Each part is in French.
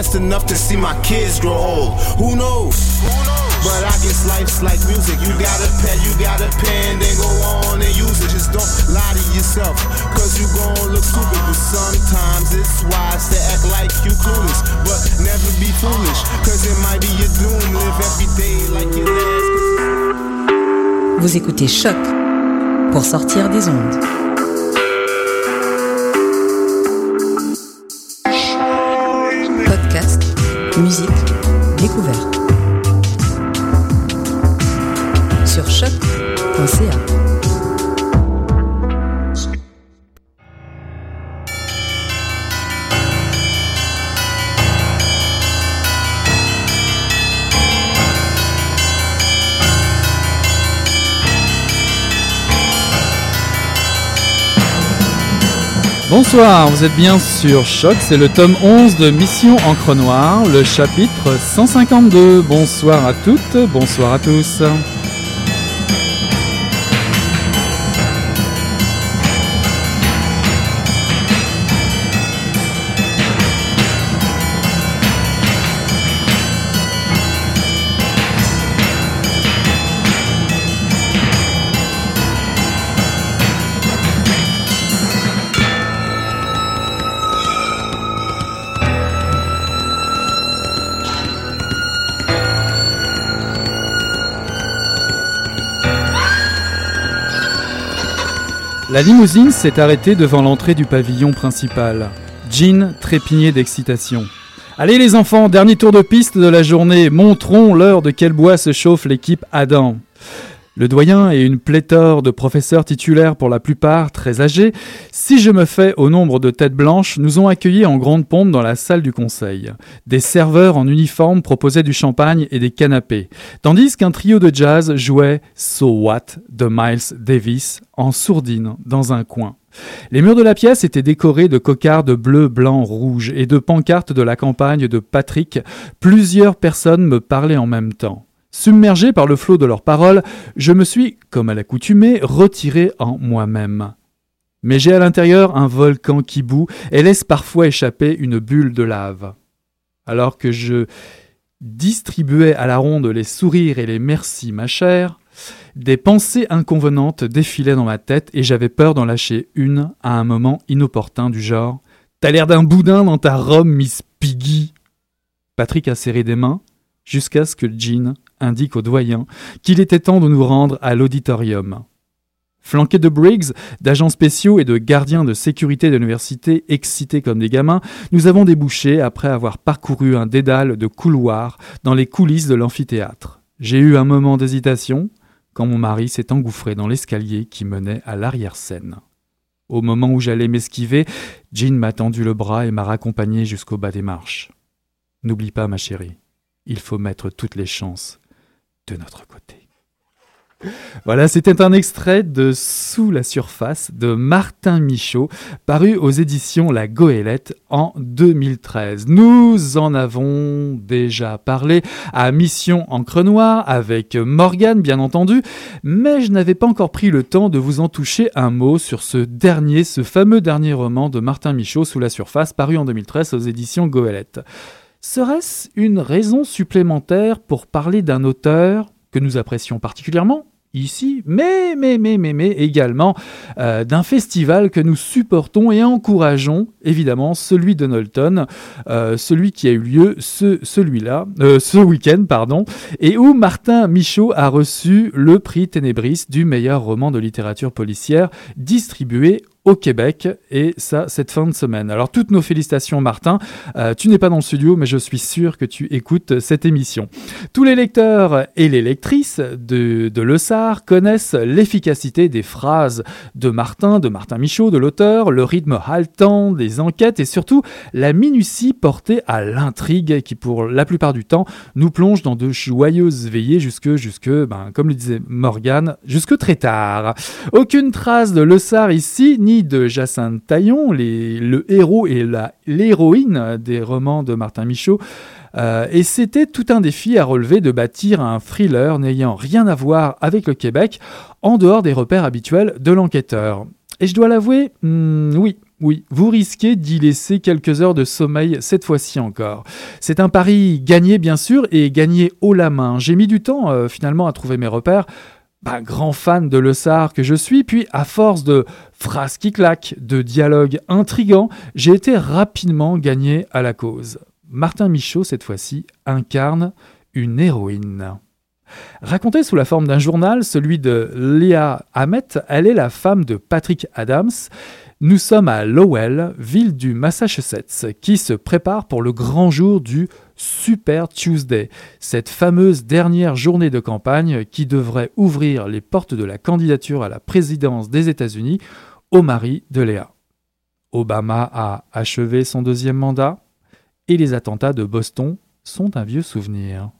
blessed enough to see my kids grow old. Who knows? But I guess life's like music. You got a pen, you got a pen, then go on and use it. Just don't lie to yourself, cause you gon' look stupid. But sometimes it's wise to act like you clueless. But never be foolish, cause it might be your doom. Live every day like your last. Vous écoutez Choc pour sortir des ondes. Musique, découverte. Sur choc.ca. Bonsoir, vous êtes bien sur Choc, c'est le tome 11 de Mission Encre Noire, le chapitre 152. Bonsoir à toutes, bonsoir à tous. La limousine s'est arrêtée devant l'entrée du pavillon principal. Jean trépignait d'excitation. Allez les enfants, dernier tour de piste de la journée, montrons l'heure de quel bois se chauffe l'équipe Adam. Le doyen et une pléthore de professeurs titulaires pour la plupart très âgés, si je me fais au nombre de têtes blanches, nous ont accueillis en grande pompe dans la salle du conseil. Des serveurs en uniforme proposaient du champagne et des canapés, tandis qu'un trio de jazz jouait So What de Miles Davis en sourdine dans un coin. Les murs de la pièce étaient décorés de cocardes bleu, blanc, rouge et de pancartes de la campagne de Patrick. Plusieurs personnes me parlaient en même temps. Submergé par le flot de leurs paroles, je me suis, comme à l'accoutumée, retiré en moi-même. Mais j'ai à l'intérieur un volcan qui bout et laisse parfois échapper une bulle de lave. Alors que je distribuais à la ronde les sourires et les merci, ma chère, des pensées inconvenantes défilaient dans ma tête et j'avais peur d'en lâcher une à un moment inopportun du genre T'as l'air d'un boudin dans ta robe, Miss Piggy. Patrick a serré des mains jusqu'à ce que Jean indique au doyen qu'il était temps de nous rendre à l'auditorium. Flanqués de Briggs, d'agents spéciaux et de gardiens de sécurité de l'université excités comme des gamins, nous avons débouché après avoir parcouru un dédale de couloirs dans les coulisses de l'amphithéâtre. J'ai eu un moment d'hésitation quand mon mari s'est engouffré dans l'escalier qui menait à l'arrière-scène. Au moment où j'allais m'esquiver, Jean m'a tendu le bras et m'a raccompagné jusqu'au bas des marches. N'oublie pas, ma chérie, il faut mettre toutes les chances de notre côté. Voilà, c'était un extrait de Sous la surface de Martin Michaud, paru aux éditions La Goélette en 2013. Nous en avons déjà parlé à Mission Encre Noire avec Morgane, bien entendu, mais je n'avais pas encore pris le temps de vous en toucher un mot sur ce dernier, ce fameux dernier roman de Martin Michaud, Sous la surface, paru en 2013 aux éditions Goélette. Serait-ce une raison supplémentaire pour parler d'un auteur que nous apprécions particulièrement ici, mais, mais, mais, mais, également euh, d'un festival que nous supportons et encourageons, évidemment, celui de Knowlton, euh, celui qui a eu lieu ce, euh, ce week-end, pardon, et où Martin Michaud a reçu le prix Ténébris du meilleur roman de littérature policière distribué au Québec et ça cette fin de semaine. Alors toutes nos félicitations Martin, Euh, tu n'es pas dans le studio mais je suis sûr que tu écoutes cette émission. Tous les lecteurs et les lectrices de, de Le Sar connaissent l'efficacité des phrases de Martin, de Martin Michaud, de l'auteur, le rythme haletant des enquêtes et surtout la minutie portée à l'intrigue qui pour la plupart du temps nous plonge dans de joyeuses veillées jusque, jusque ben, comme le disait Morgane, jusque très tard. Aucune trace de Le Sar ici, ni de Jacinthe Taillon, le héros et l'héroïne des romans de Martin Michaud. Euh, et c'était tout un défi à relever de bâtir un thriller n'ayant rien à voir avec le Québec, en dehors des repères habituels de l'enquêteur. Et je dois l'avouer, hmm, oui, Oui, vous risquez d'y laisser quelques heures de sommeil cette fois-ci encore. C'est un pari gagné bien sûr et gagné haut la main. J'ai mis du temps euh, finalement à trouver mes repères. Bah, grand fan de Le Sar que je suis, puis à force de phrases qui claquent, de dialogues intrigants, j'ai été rapidement gagné à la cause. Martin Michaud, cette fois-ci, incarne une héroïne. Racontée sous la forme d'un journal, celui de Léa Hamet, elle est la femme de Patrick Adams. Nous sommes à Lowell, ville du Massachusetts, qui se prépare pour le grand jour du Super Tuesday, cette fameuse dernière journée de campagne qui devrait ouvrir les portes de la candidature à la présidence des États-Unis au mari de Léa. Obama a achevé son deuxième mandat et les attentats de Boston sont un vieux souvenir.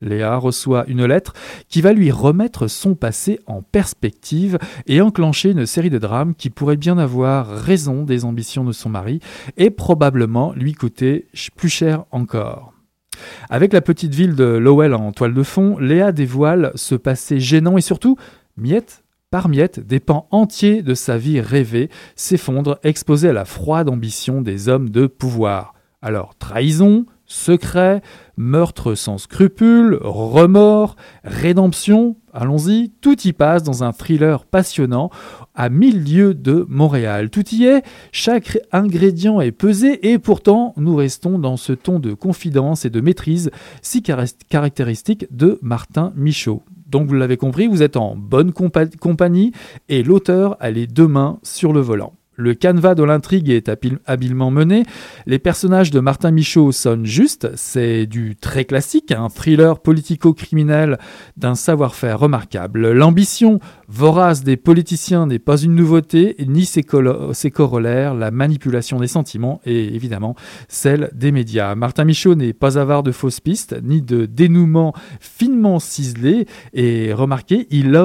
Léa reçoit une lettre qui va lui remettre son passé en perspective et enclencher une série de drames qui pourraient bien avoir raison des ambitions de son mari et probablement lui coûter plus cher encore. Avec la petite ville de Lowell en toile de fond, Léa dévoile ce passé gênant et surtout, miette par miette, des pans entiers de sa vie rêvée s'effondrent, exposés à la froide ambition des hommes de pouvoir. Alors, trahison, secret, meurtre sans scrupules, remords, rédemption, allons-y, tout y passe dans un thriller passionnant à mille lieues de Montréal. Tout y est, chaque ingrédient est pesé et pourtant nous restons dans ce ton de confidence et de maîtrise si caractéristique de Martin Michaud. Donc vous l'avez compris, vous êtes en bonne compagnie et l'auteur a les deux mains sur le volant. Le canevas de l'intrigue est habilement mené. Les personnages de Martin Michaud sonnent justes. C'est du très classique, un thriller politico-criminel d'un savoir-faire remarquable. L'ambition vorace des politiciens n'est pas une nouveauté, ni ses, corollaires, la manipulation des sentiments et évidemment celle des médias. Martin Michaud n'est pas avare de fausses pistes, ni de dénouements finement ciselés. Et remarquez, il,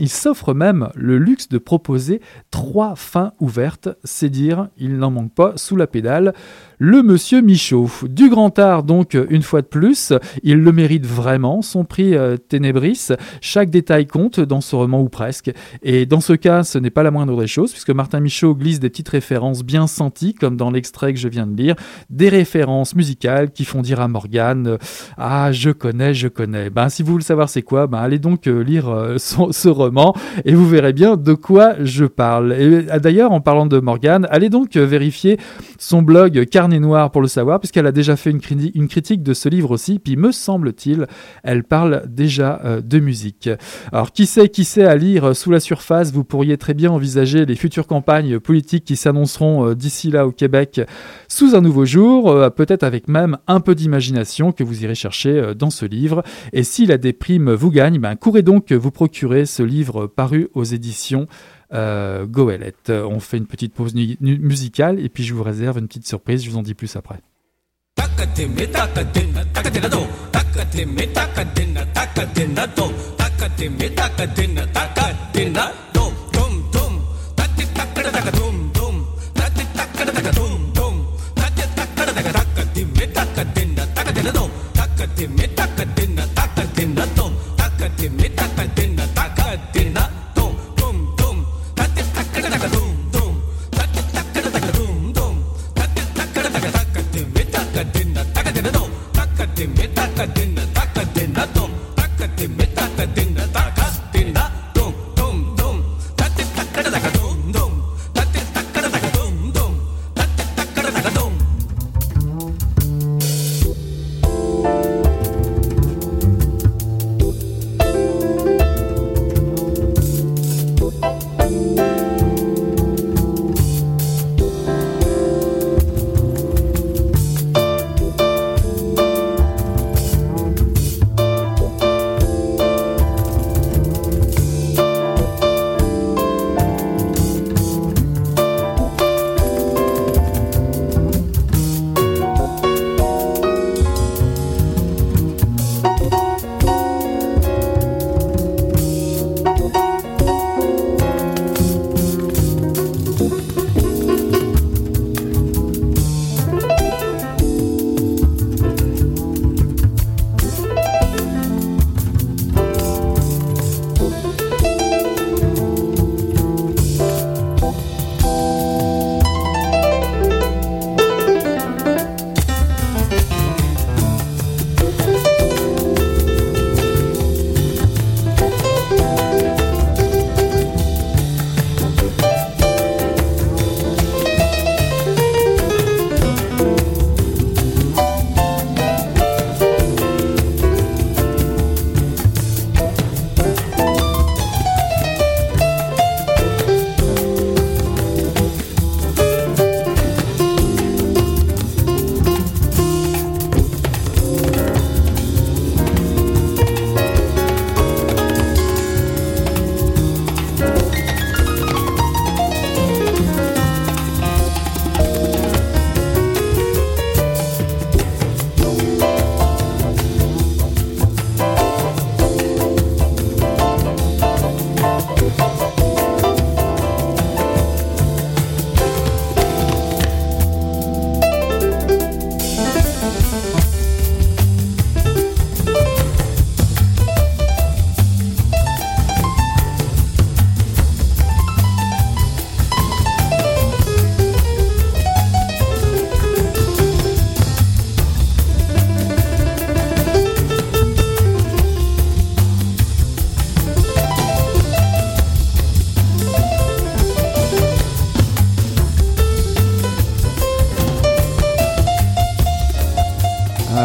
il s'offre même le luxe de proposer trois fins ouvertes c'est dire, il n'en manque pas sous la pédale le monsieur Michaud. Du grand art donc une fois de plus, il le mérite vraiment, son prix euh, Ténébris, chaque détail compte dans ce roman ou presque, et dans ce cas ce n'est pas la moindre des choses, puisque Martin Michaud glisse des petites références bien senties, comme dans l'extrait que je viens de lire, des références musicales qui font dire à Morgane euh, Ah je connais, je connais. Ben si vous voulez savoir c'est quoi, ben allez donc euh, lire ce roman et vous verrez bien de quoi je parle. Et d'ailleurs en parlant de Morgane, allez donc vérifier son blog Car Noir pour le savoir, puisqu'elle a déjà fait une, une, critique de ce livre aussi, puis me semble-t-il, elle parle déjà euh, de musique. Alors qui sait, qui sait à lire euh, sous la surface, vous pourriez très bien envisager les futures campagnes politiques qui s'annonceront euh, d'ici là au Québec sous un nouveau jour, peut-être avec même un peu d'imagination que vous irez chercher dans ce livre. Et si la déprime vous gagne, ben, courez donc vous procurer ce livre paru aux éditions euh, On fait une petite pause musicale et puis je vous réserve une petite surprise, je vous en dis plus après.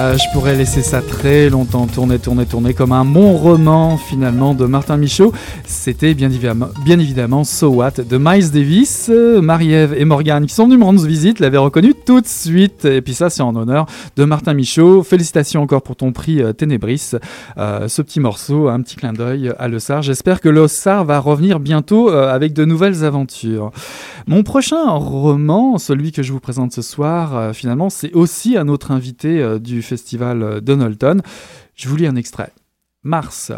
Ah, je pourrais laisser ça très longtemps tourner, tourner, tourner comme un bon roman finalement de Martin Michaud. C'était bien évidemment, bien évidemment So What de Miles Davis. Euh, Marie-Ève et Morgane qui sont venus me rendre visite l'avaient reconnu tout de suite. Et puis ça c'est en honneur de Martin Michaud. Félicitations encore pour ton prix euh, Ténébris. Euh, ce petit morceau, un petit clin d'œil à Le. J'espère que Le Sar va revenir bientôt avec de nouvelles aventures. Mon prochain roman, celui que je vous présente ce soir, finalement c'est aussi un autre invité du festival Donaldton. Je vous lis un extrait. Mars.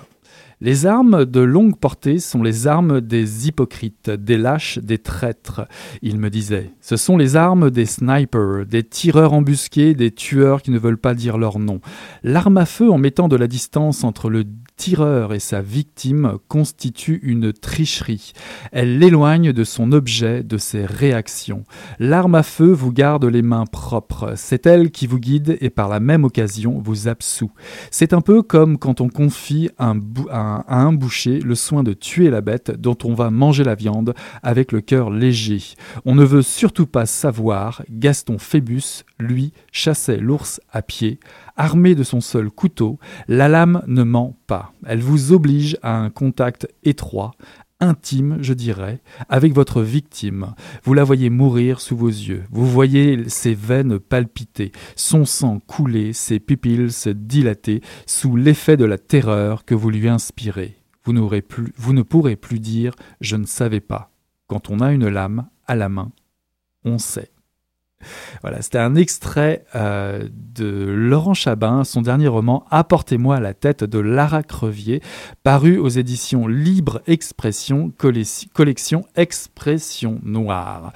Les armes de longue portée sont les armes des hypocrites, des lâches, des traîtres, il me disait. Ce sont les armes des snipers, des tireurs embusqués, des tueurs qui ne veulent pas dire leur nom. L'arme à feu en mettant de la distance entre le tireur et sa victime constitue une tricherie. Elle l'éloigne de son objet, de ses réactions. L'arme à feu vous garde les mains propres. C'est elle qui vous guide et par la même occasion vous absout. C'est un peu comme quand on confie à un boucher le soin de tuer la bête dont on va manger la viande avec le cœur léger. On ne veut surtout pas savoir, Gaston Phébus, lui, chassait l'ours à pied, Armé de son seul couteau, la lame ne ment pas. Elle vous oblige à un contact étroit, intime, je dirais, avec votre victime. Vous la voyez mourir sous vos yeux. Vous voyez ses veines palpiter, son sang couler, ses pupilles se dilater sous l'effet de la terreur que vous lui inspirez. Vous, vous ne pourrez plus dire je ne savais pas. Quand on a une lame à la main, on sait. Voilà, c'était un extrait euh, de Laurent Chabin, son dernier roman Apportez-moi la tête de Lara Crevier, paru aux éditions Libre Expression, collection Expression Noire.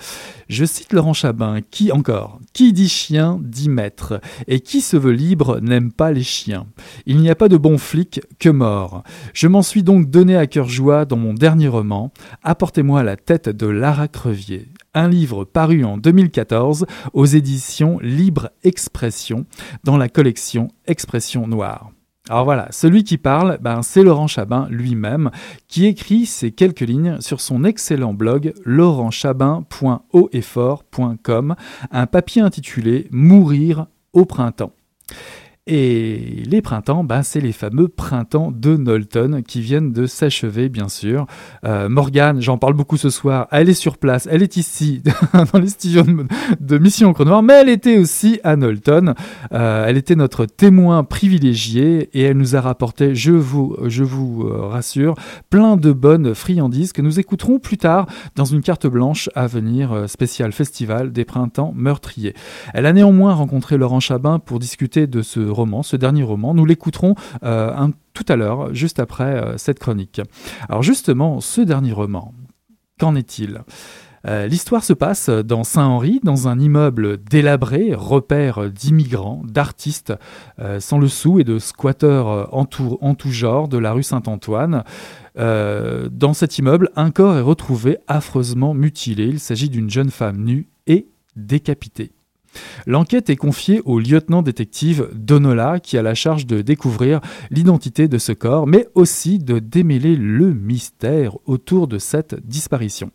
Je cite Laurent Chabin, qui encore Qui dit chien dit maître, et qui se veut libre n'aime pas les chiens. Il n'y a pas de bon flic que mort. Je m'en suis donc donné à cœur joie dans mon dernier roman, Apportez-moi la tête de Lara Crevier un livre paru en 2014 aux éditions Libre Expression dans la collection Expression Noire. Alors voilà, celui qui parle, ben, c'est Laurent Chabin lui-même, qui écrit ces quelques lignes sur son excellent blog laurentchabin.hauteffort.com, un papier intitulé Mourir au printemps. Et les printemps, bah, c'est les fameux printemps de Knowlton qui viennent de s'achever, bien sûr. Euh, Morgane, j'en parle beaucoup ce soir, elle est sur place, elle est ici, dans les studios de, Mission Encre Noire, mais elle était aussi à Knowlton. Euh, elle était notre témoin privilégié et elle nous a rapporté, je vous, je vous euh, rassure, plein de bonnes friandises que nous écouterons plus tard dans une carte blanche à venir euh, spécial festival des printemps meurtriers. Elle a néanmoins rencontré Laurent Chabin pour discuter de ce ce dernier roman. Nous l'écouterons euh, tout à l'heure, juste après euh, cette chronique. Alors justement, ce dernier roman, qu'en est-il? Euh, L'histoire se passe dans Saint-Henri, dans un immeuble délabré, repère d'immigrants, d'artistes sans le sou et de squatteurs en tout, en tout genre de la rue Saint-Antoine. dans cet immeuble, un corps est retrouvé affreusement mutilé. Il s'agit d'une jeune femme nue et décapitée. L'enquête est confiée au lieutenant-détective Donola qui a la charge de découvrir l'identité de ce corps, mais aussi de démêler le mystère autour de cette disparition.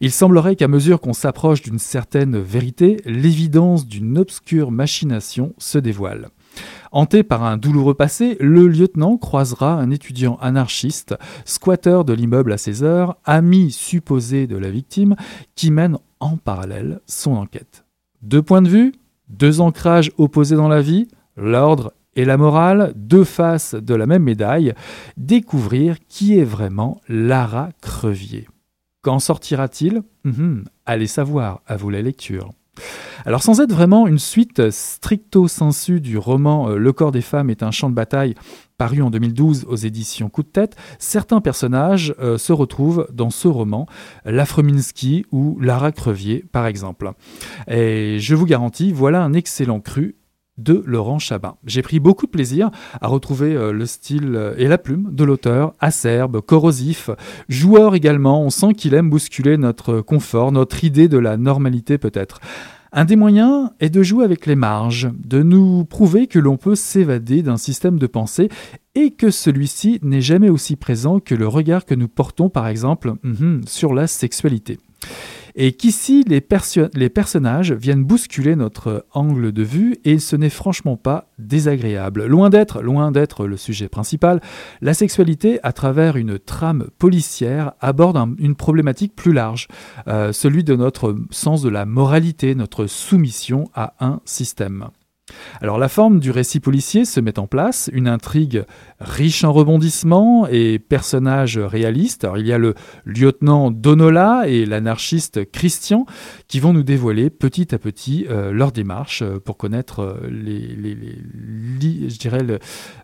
Il semblerait qu'à mesure qu'on s'approche d'une certaine vérité, l'évidence d'une obscure machination se dévoile. Hanté par un douloureux passé, le lieutenant croisera un étudiant anarchiste, squatteur de l'immeuble à 16 heures, ami supposé de la victime, qui mène en parallèle son enquête. Deux points de vue, deux ancrages opposés dans la vie, l'ordre et la morale, deux faces de la même médaille, découvrir qui est vraiment Lara Crevier. Quand sortira-t-il? Mhm, Allez savoir, à vous la lecture. Alors sans être vraiment une suite stricto sensu du roman euh, Le corps des femmes est un champ de bataille paru en 2012 aux éditions Coup de tête, certains personnages euh, se retrouvent dans ce roman, Lafreminski ou Lara Crevier par exemple. Et je vous garantis, voilà un excellent cru de Laurent Chabin. J'ai pris beaucoup de plaisir à retrouver euh, le style et la plume de l'auteur, acerbe, corrosif, joueur également, on sent qu'il aime bousculer notre confort, notre idée de la normalité peut-être. Un des moyens est de jouer avec les marges, de nous prouver que l'on peut s'évader d'un système de pensée et que celui-ci n'est jamais aussi présent que le regard que nous portons par exemple mhm, sur la sexualité. Et qu'ici les, personnages viennent bousculer notre angle de vue et ce n'est franchement pas désagréable. Loin d'être, loin d'être le sujet principal, la sexualité à travers une trame policière aborde une problématique plus large, euh, celui de notre sens de la moralité, notre soumission à un système. Alors la forme du récit policier se met en place, une intrigue riche en rebondissements et personnages réalistes. Alors il y a le lieutenant Donola et l'anarchiste Christian qui vont nous dévoiler petit à petit euh, leur démarche euh, pour connaître euh,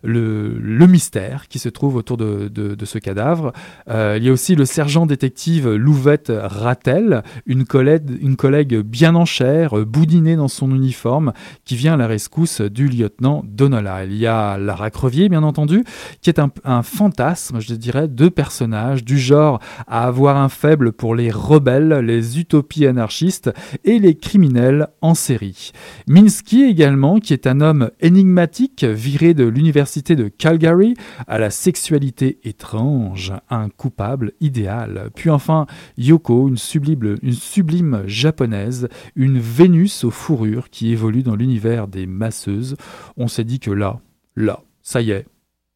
le, mystère qui se trouve autour de, ce cadavre. il y a aussi le sergent détective Louvette Rattel, une collègue, une collègue bien en chair, boudinée dans son uniforme, qui vient à la rescousse du lieutenant Donola. Il y a Lara Crevier, bien entendu, qui est un, fantasme, je dirais, de personnages du genre à avoir un faible pour les rebelles, les utopies anarchistes et les criminels en série. Minsky également, qui est un homme énigmatique, viré de l'université de Calgary, à la sexualité étrange, un coupable idéal. Puis enfin, Yoko, une sublime, une sublime japonaise, une Vénus aux fourrures qui évolue dans l'univers des masseuses. On s'est dit que là, là, ça y est,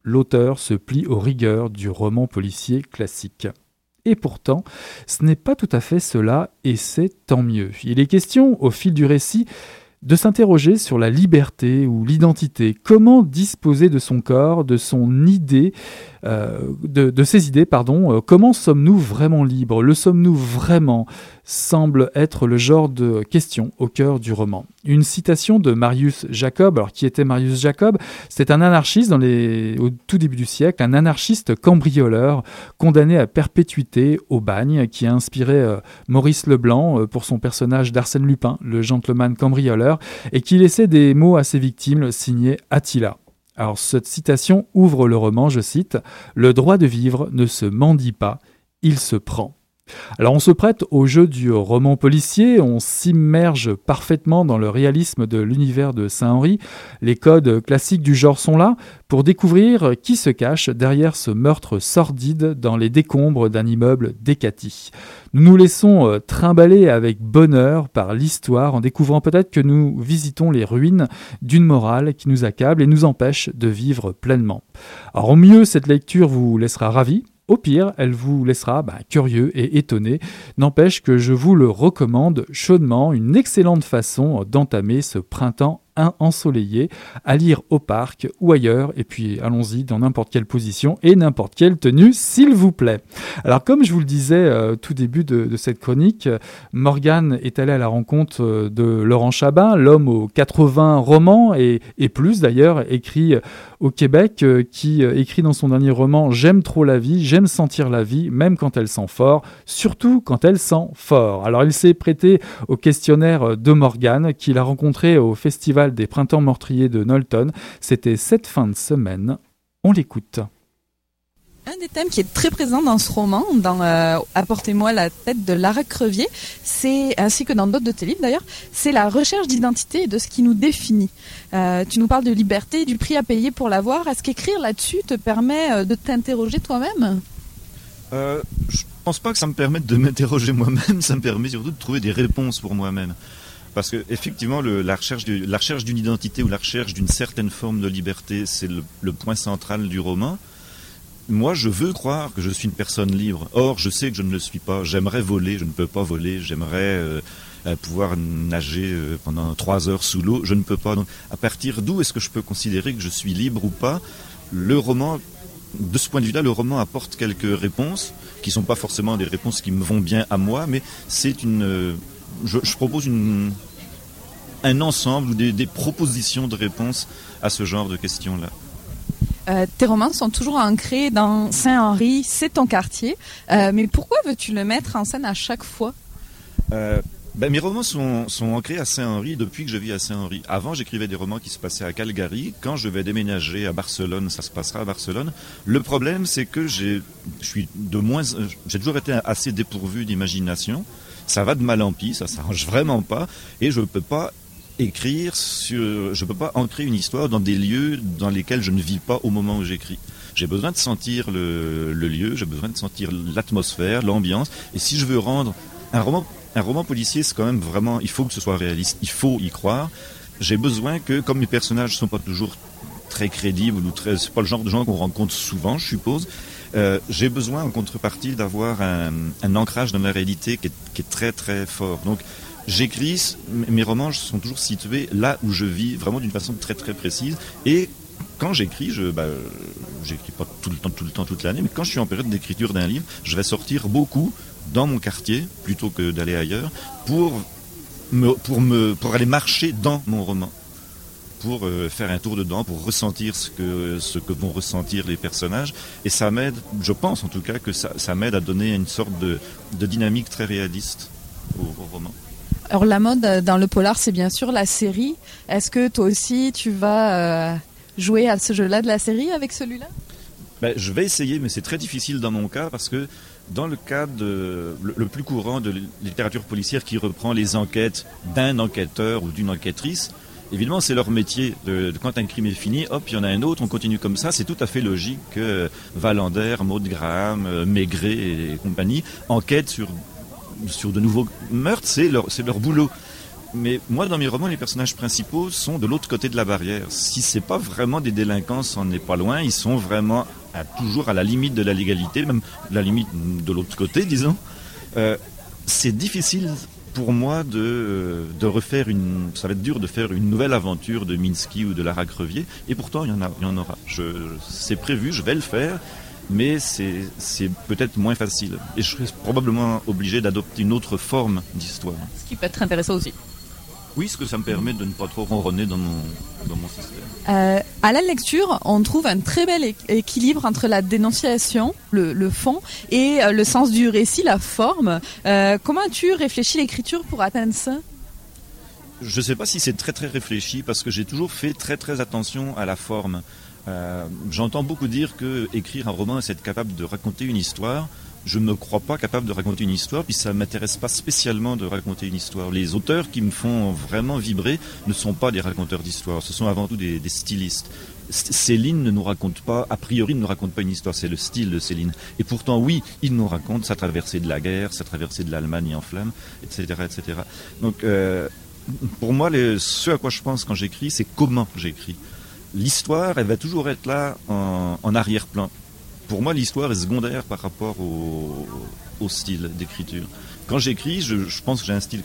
l'auteur se plie aux rigueurs du roman policier classique. Et pourtant, ce n'est pas tout à fait cela, et c'est tant mieux. Il est question, au fil du récit, de s'interroger sur la liberté ou l'identité. Comment disposer de son corps, de son idée, euh, de, ses idées, pardon. Euh, comment sommes-nous vraiment libres? Le sommes-nous vraiment? semble être le genre de question au cœur du roman. Une citation de Marius Jacob. Alors, qui était Marius Jacob C'est un anarchiste au tout début du siècle, un anarchiste cambrioleur condamné à perpétuité au bagne, qui a inspiré euh, Maurice Leblanc pour son personnage d'Arsène Lupin, le gentleman cambrioleur, et qui laissait des mots à ses victimes signés Attila. Alors cette citation ouvre le roman, je cite, Le droit de vivre ne se mendie pas, il se prend. Alors on se prête au jeu du roman policier, on s'immerge parfaitement dans le réalisme de l'univers de Saint-Henri. Les codes classiques du genre sont là pour découvrir qui se cache derrière ce meurtre sordide dans les décombres d'un immeuble décati. Nous nous laissons euh, trimballer avec bonheur par l'histoire en découvrant peut-être que nous visitons les ruines d'une morale qui nous accable et nous empêche de vivre pleinement. Alors au mieux, cette lecture vous laissera ravi, au pire, elle vous laissera bah, curieux et étonné. N'empêche que je vous le recommande chaudement, une excellente façon d'entamer ce printemps ensoleillé à lire au parc ou ailleurs. Et puis allons-y dans n'importe quelle position et n'importe quelle tenue, s'il vous plaît. Alors comme je vous le disais euh, tout début de, cette chronique, Morgane est allé à la rencontre euh, de Laurent Chabin, l'homme aux 80 romans et, plus d'ailleurs, écrit au Québec, euh, qui écrit dans son dernier roman J'aime trop la vie, j'aime sentir la vie, même quand elle sent fort, surtout quand elle sent fort. Alors il s'est prêté au questionnaire de Morgane qu'il a rencontré au festival des Printemps Meurtriers de Knowlton. C'était cette fin de semaine. On l'écoute. Un des thèmes qui est très présent dans ce roman, dans euh, Apportez-moi la tête de Lara Crevier, c'est ainsi que dans d'autres de tes livres d'ailleurs, c'est la recherche d'identité et de ce qui nous définit. Euh, tu nous parles de liberté, du prix à payer pour l'avoir. Est-ce qu'écrire là-dessus te permet euh, de t'interroger toi-même? Euh, Je pense pas que ça me permette de m'interroger moi-même. Ça me permet surtout de trouver des réponses pour moi-même. Parce que effectivement, la recherche d'une identité ou la recherche d'une certaine forme de liberté, c'est le, point central du roman. Moi, je veux croire que je suis une personne libre. Or, je sais que je ne le suis pas. J'aimerais voler, je ne peux pas voler. J'aimerais euh, euh, pouvoir nager euh, pendant trois heures sous l'eau, je ne peux pas. Donc, à partir d'où est-ce que je peux considérer que je suis libre ou pas? Le roman de ce point de vue-là, le roman apporte quelques réponses qui ne sont pas forcément des réponses qui me vont bien à moi, mais c'est une, je, propose un ensemble ou des, propositions de réponses à ce genre de questions-là. Euh, tes romans sont toujours ancrés dans Saint-Henri, c'est ton quartier. Euh, mais pourquoi veux-tu le mettre en scène à chaque fois? Euh, ben, Mes romans sont, ancrés à Saint-Henri depuis que je vis à Saint-Henri. Avant, j'écrivais des romans qui se passaient à Calgary. Quand je vais déménager à Barcelone, ça se passera à Barcelone. Le problème, c'est que j'ai, je suis de moins, j'ai toujours été assez dépourvu d'imagination ça va de mal en pis, ça s'arrange vraiment pas, et je ne peux pas écrire sur, je peux pas ancrer une histoire dans des lieux dans lesquels je ne vis pas au moment où j'écris. J'ai besoin de sentir le, lieu, j'ai besoin de sentir l'atmosphère, l'ambiance, et si je veux rendre un roman, un roman policier, c'est quand même vraiment, il faut que ce soit réaliste, il faut y croire. J'ai besoin que, comme mes personnages ne sont pas toujours très crédibles ou très, c'est pas le genre de gens qu'on rencontre souvent, je suppose. Euh, j'ai besoin en contrepartie d'avoir un, ancrage dans la réalité qui est, très très fort. Donc j'écris, mes romans sont toujours situés là où je vis, vraiment d'une façon très très précise. Et quand j'écris, je bah, j'écris pas tout le temps, tout le temps, toute l'année, mais quand je suis en période d'écriture d'un livre, je vais sortir beaucoup dans mon quartier plutôt que d'aller ailleurs pour pour me, pour aller marcher dans mon roman pour euh, faire un tour dedans, pour ressentir ce que, ce que vont ressentir les personnages. Et ça m'aide, je pense en tout cas, que ça, ça m'aide à donner une sorte de, de dynamique très réaliste au, au, roman. Alors la mode dans le polar, c'est bien sûr la série. Est-ce que toi aussi, tu vas euh, jouer à ce jeu-là de la série avec celui-là? Ben, Je vais essayer, mais c'est très difficile dans mon cas parce que dans le cadre de, le, le, plus courant de littérature policière qui reprend les enquêtes d'un enquêteur ou d'une enquêtrice, Évidemment, c'est leur métier. Quand un crime est fini, hop, il y en a un autre, on continue comme ça. C'est tout à fait logique que Valander, Maud Graham, euh, Maigret et compagnie enquêtent sur, sur de nouveaux meurtres. C'est leur, leur boulot. Mais moi, dans mes romans, les personnages principaux sont de l'autre côté de la barrière. Si c'est pas vraiment des délinquants, on n'est pas loin. Ils sont vraiment toujours à la limite de la légalité, même la limite de l'autre côté, disons. Euh, c'est difficile pour moi de, refaire une. Ça va être dur de faire une nouvelle aventure de Minsky ou de Lara Crevier, et pourtant il y en, a, il y en aura. C'est prévu, je vais le faire, mais c'est peut-être moins facile. Et je serai probablement obligé d'adopter une autre forme d'histoire. Ce qui peut être intéressant aussi. Oui, ce que ça me permet de ne pas trop ronronner dans mon, dans mon système. Euh, à la lecture, on trouve un très bel équilibre entre la dénonciation, le, le fond, et euh, le sens du récit, la forme. Euh, comment as-tu réfléchi l'écriture pour atteindre ça? Je ne sais pas si c'est très très réfléchi, parce que j'ai toujours fait très très attention à la forme. Euh, J'entends beaucoup dire que écrire un roman, c'est être capable de raconter une histoire je ne me crois pas capable de raconter une histoire, puis ça m'intéresse pas spécialement de raconter une histoire. Les auteurs qui me font vraiment vibrer ne sont pas des raconteurs d'histoire, ce sont avant tout des, stylistes. Céline ne nous raconte pas, a priori ne nous raconte pas une histoire, c'est le style de Céline. Et pourtant, oui, il nous raconte sa traversée de la guerre, sa traversée de l'Allemagne en flammes, etc. etc. Donc, euh, pour moi, ce à quoi je pense quand j'écris, c'est comment j'écris. L'histoire, elle va toujours être là en arrière-plan pour moi, l'histoire est secondaire par rapport au, style d'écriture. Quand j'écris, je, pense que j'ai un style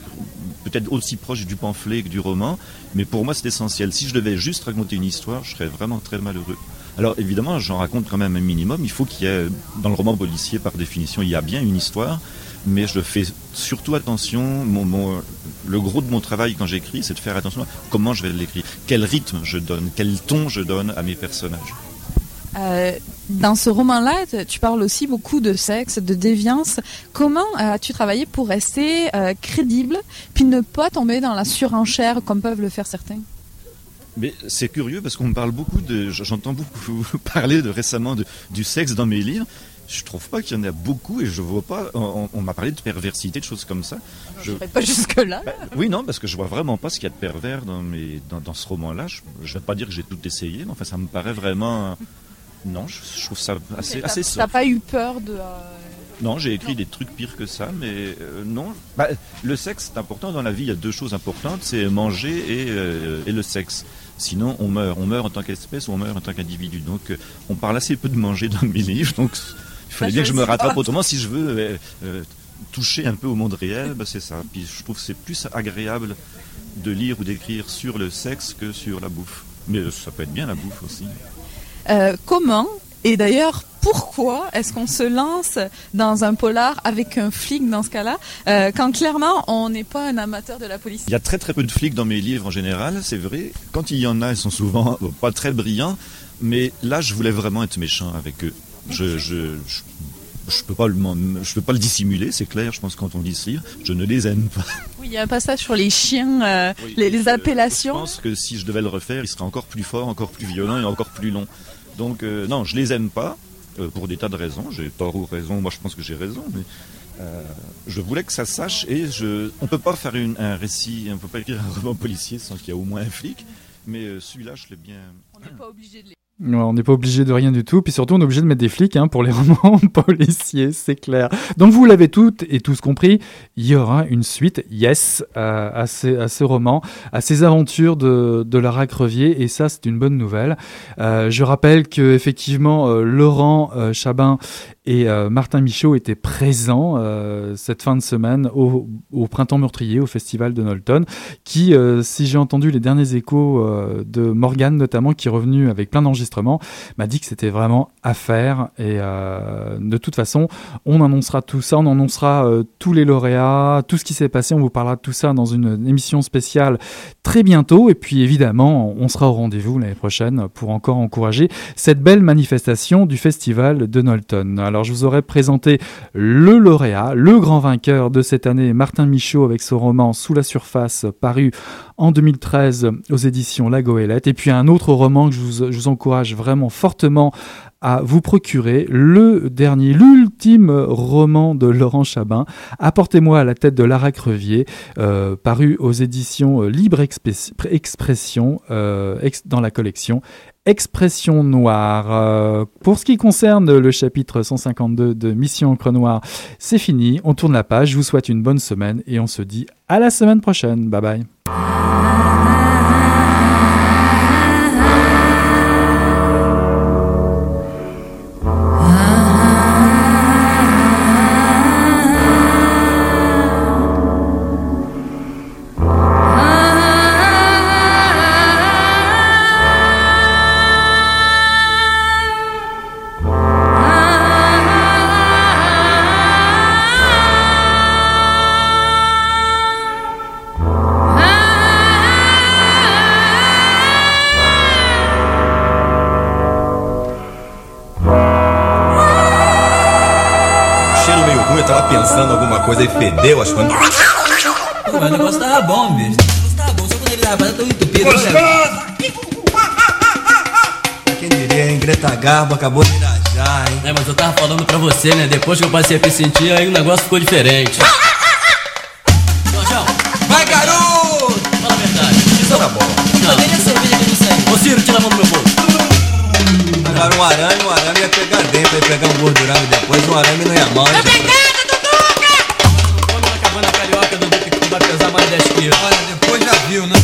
peut-être aussi proche du pamphlet que du roman, mais pour moi, c'est essentiel. Si je devais juste raconter une histoire, je serais vraiment très malheureux. Alors évidemment, j'en raconte quand même un minimum. Il faut qu'il y ait, dans le roman policier, par définition, il y a bien une histoire, mais je fais surtout attention. Le gros de mon travail quand j'écris, c'est de faire attention à comment je vais l'écrire, quel rythme je donne, quel ton je donne à mes personnages. Euh, dans ce roman-là, tu parles aussi beaucoup de sexe, de déviance. Comment euh, as-tu travaillé pour rester euh, crédible, puis ne pas tomber dans la surenchère comme peuvent le faire certains? Mais c'est curieux parce qu'on me parle beaucoup de, j'entends beaucoup parler de récemment de, du sexe dans mes livres. Je trouve pas qu'il y en a beaucoup et je vois pas. On, on m'a parlé de perversité, de choses comme ça. Je ne pas jusque là. Bah, oui, non, parce que je vois vraiment pas ce qu'il y a de pervers dans, mes, dans, dans ce roman-là. Je, je vais pas dire que j'ai tout essayé, mais enfin, ça me paraît vraiment. Non, je, je trouve ça assez, assez T'as pas eu peur de. Euh... Non, j'ai écrit non. des trucs pires que ça, mais euh, non. Bah, le sexe, c'est important dans la vie. Il y a deux choses importantes, c'est manger et, euh, et, le sexe. Sinon, on meurt. On meurt en tant qu'espèce ou on meurt en tant qu'individu. Donc, euh, on parle assez peu de manger dans mes livres. Donc, il fallait bah, bien que je me rattrape pas. autrement. Si je veux toucher un peu au monde réel, bah, c'est ça. Puis, je trouve que c'est plus agréable de lire ou d'écrire sur le sexe que sur la bouffe. Mais ça peut être bien la bouffe aussi. Euh, comment et d'ailleurs, pourquoi est-ce qu'on se lance dans un polar avec un flic dans ce cas-là, euh, quand clairement on n'est pas un amateur de la police Il y a très très peu de flics dans mes livres en général, c'est vrai. Quand il y en a, ils sont souvent pas très brillants. Mais là, je voulais vraiment être méchant avec eux. Je, je, je je peux pas le, je peux pas le dissimuler, c'est clair. Je pense que quand on lit ce livre, je ne les aime pas. Oui, il y a un passage sur les chiens, euh, oui, les, les, appellations. Je pense que si je devais le refaire, il serait encore plus fort, encore plus violent et encore plus long. Donc euh, non, je les aime pas euh, pour des tas de raisons. J'ai tort ou raison. Moi, je pense que j'ai raison, mais euh, je voulais que ça sache. Et je, on peut pas faire un récit, on peut pas écrire un roman policier sans qu'il y ait au moins un flic. Mais celui-là, je l'ai bien. On n'est pas obligé de On n'est pas obligé de rien du tout, puis surtout on est obligé de mettre des flics hein, pour les romans policiers, c'est clair. Donc vous l'avez toutes et tous compris, il y aura une suite, yes, à, ces, à ce roman, à ces aventures de, de Lara Crevier, et ça c'est une bonne nouvelle. Euh, je rappelle que effectivement euh, Laurent euh, Chabin et euh, Martin Michaud étaient présents euh, cette fin de semaine au, Printemps Meurtrier, au Festival de Nolton, qui, euh, si j'ai entendu les derniers échos de Morgane notamment, qui est revenu avec plein d'enregistrements, m'a dit que c'était vraiment à faire. Et de toute façon, on annoncera tout ça, on annoncera tous les lauréats, tout ce qui s'est passé, on vous parlera de tout ça dans une émission spéciale très bientôt. Et puis évidemment, on sera au rendez-vous l'année prochaine pour encore encourager cette belle manifestation du Festival de Nolton. Alors, je vous aurais présenté le lauréat, le grand vainqueur de cette année, Martin Michaud avec son roman Sous la surface, paru en 2013 aux éditions La Goélette. Et puis un autre roman que je vous, encourage vraiment fortement à vous procurer le dernier, l'ultime roman de Laurent Chabin, Apportez-moi à la tête de Lara Crevier, euh, paru aux éditions Libre Expression euh, dans la collection Expression Noire. Euh, pour ce qui concerne le chapitre 152 de Mission Encre Noire, c'est fini, on tourne la page, je vous souhaite une bonne semaine et on se dit à la semaine prochaine. Bye bye. Coisa e fedeu as coisas. Mas o negócio tava bom, bicho. O negócio tava bom, só quando ele tava tão entupido. Gostoso! Quem diria, hein? Greta Garbo acabou de irajar, hein? É, mas eu tava falando pra você, né? Depois que eu passei a me sentir, aí o negócio ficou diferente. Jorjão, Vai, garoto! fala a verdade. Isso na bola. Não. Cadê a cerveja que não saiu? Ô Ciro, tira a mão do meu bolso. Agora um arame, um arame ia pegar dentro, ia pegar um gordurão e depois um arame não ia mal. Come depois já viu, né?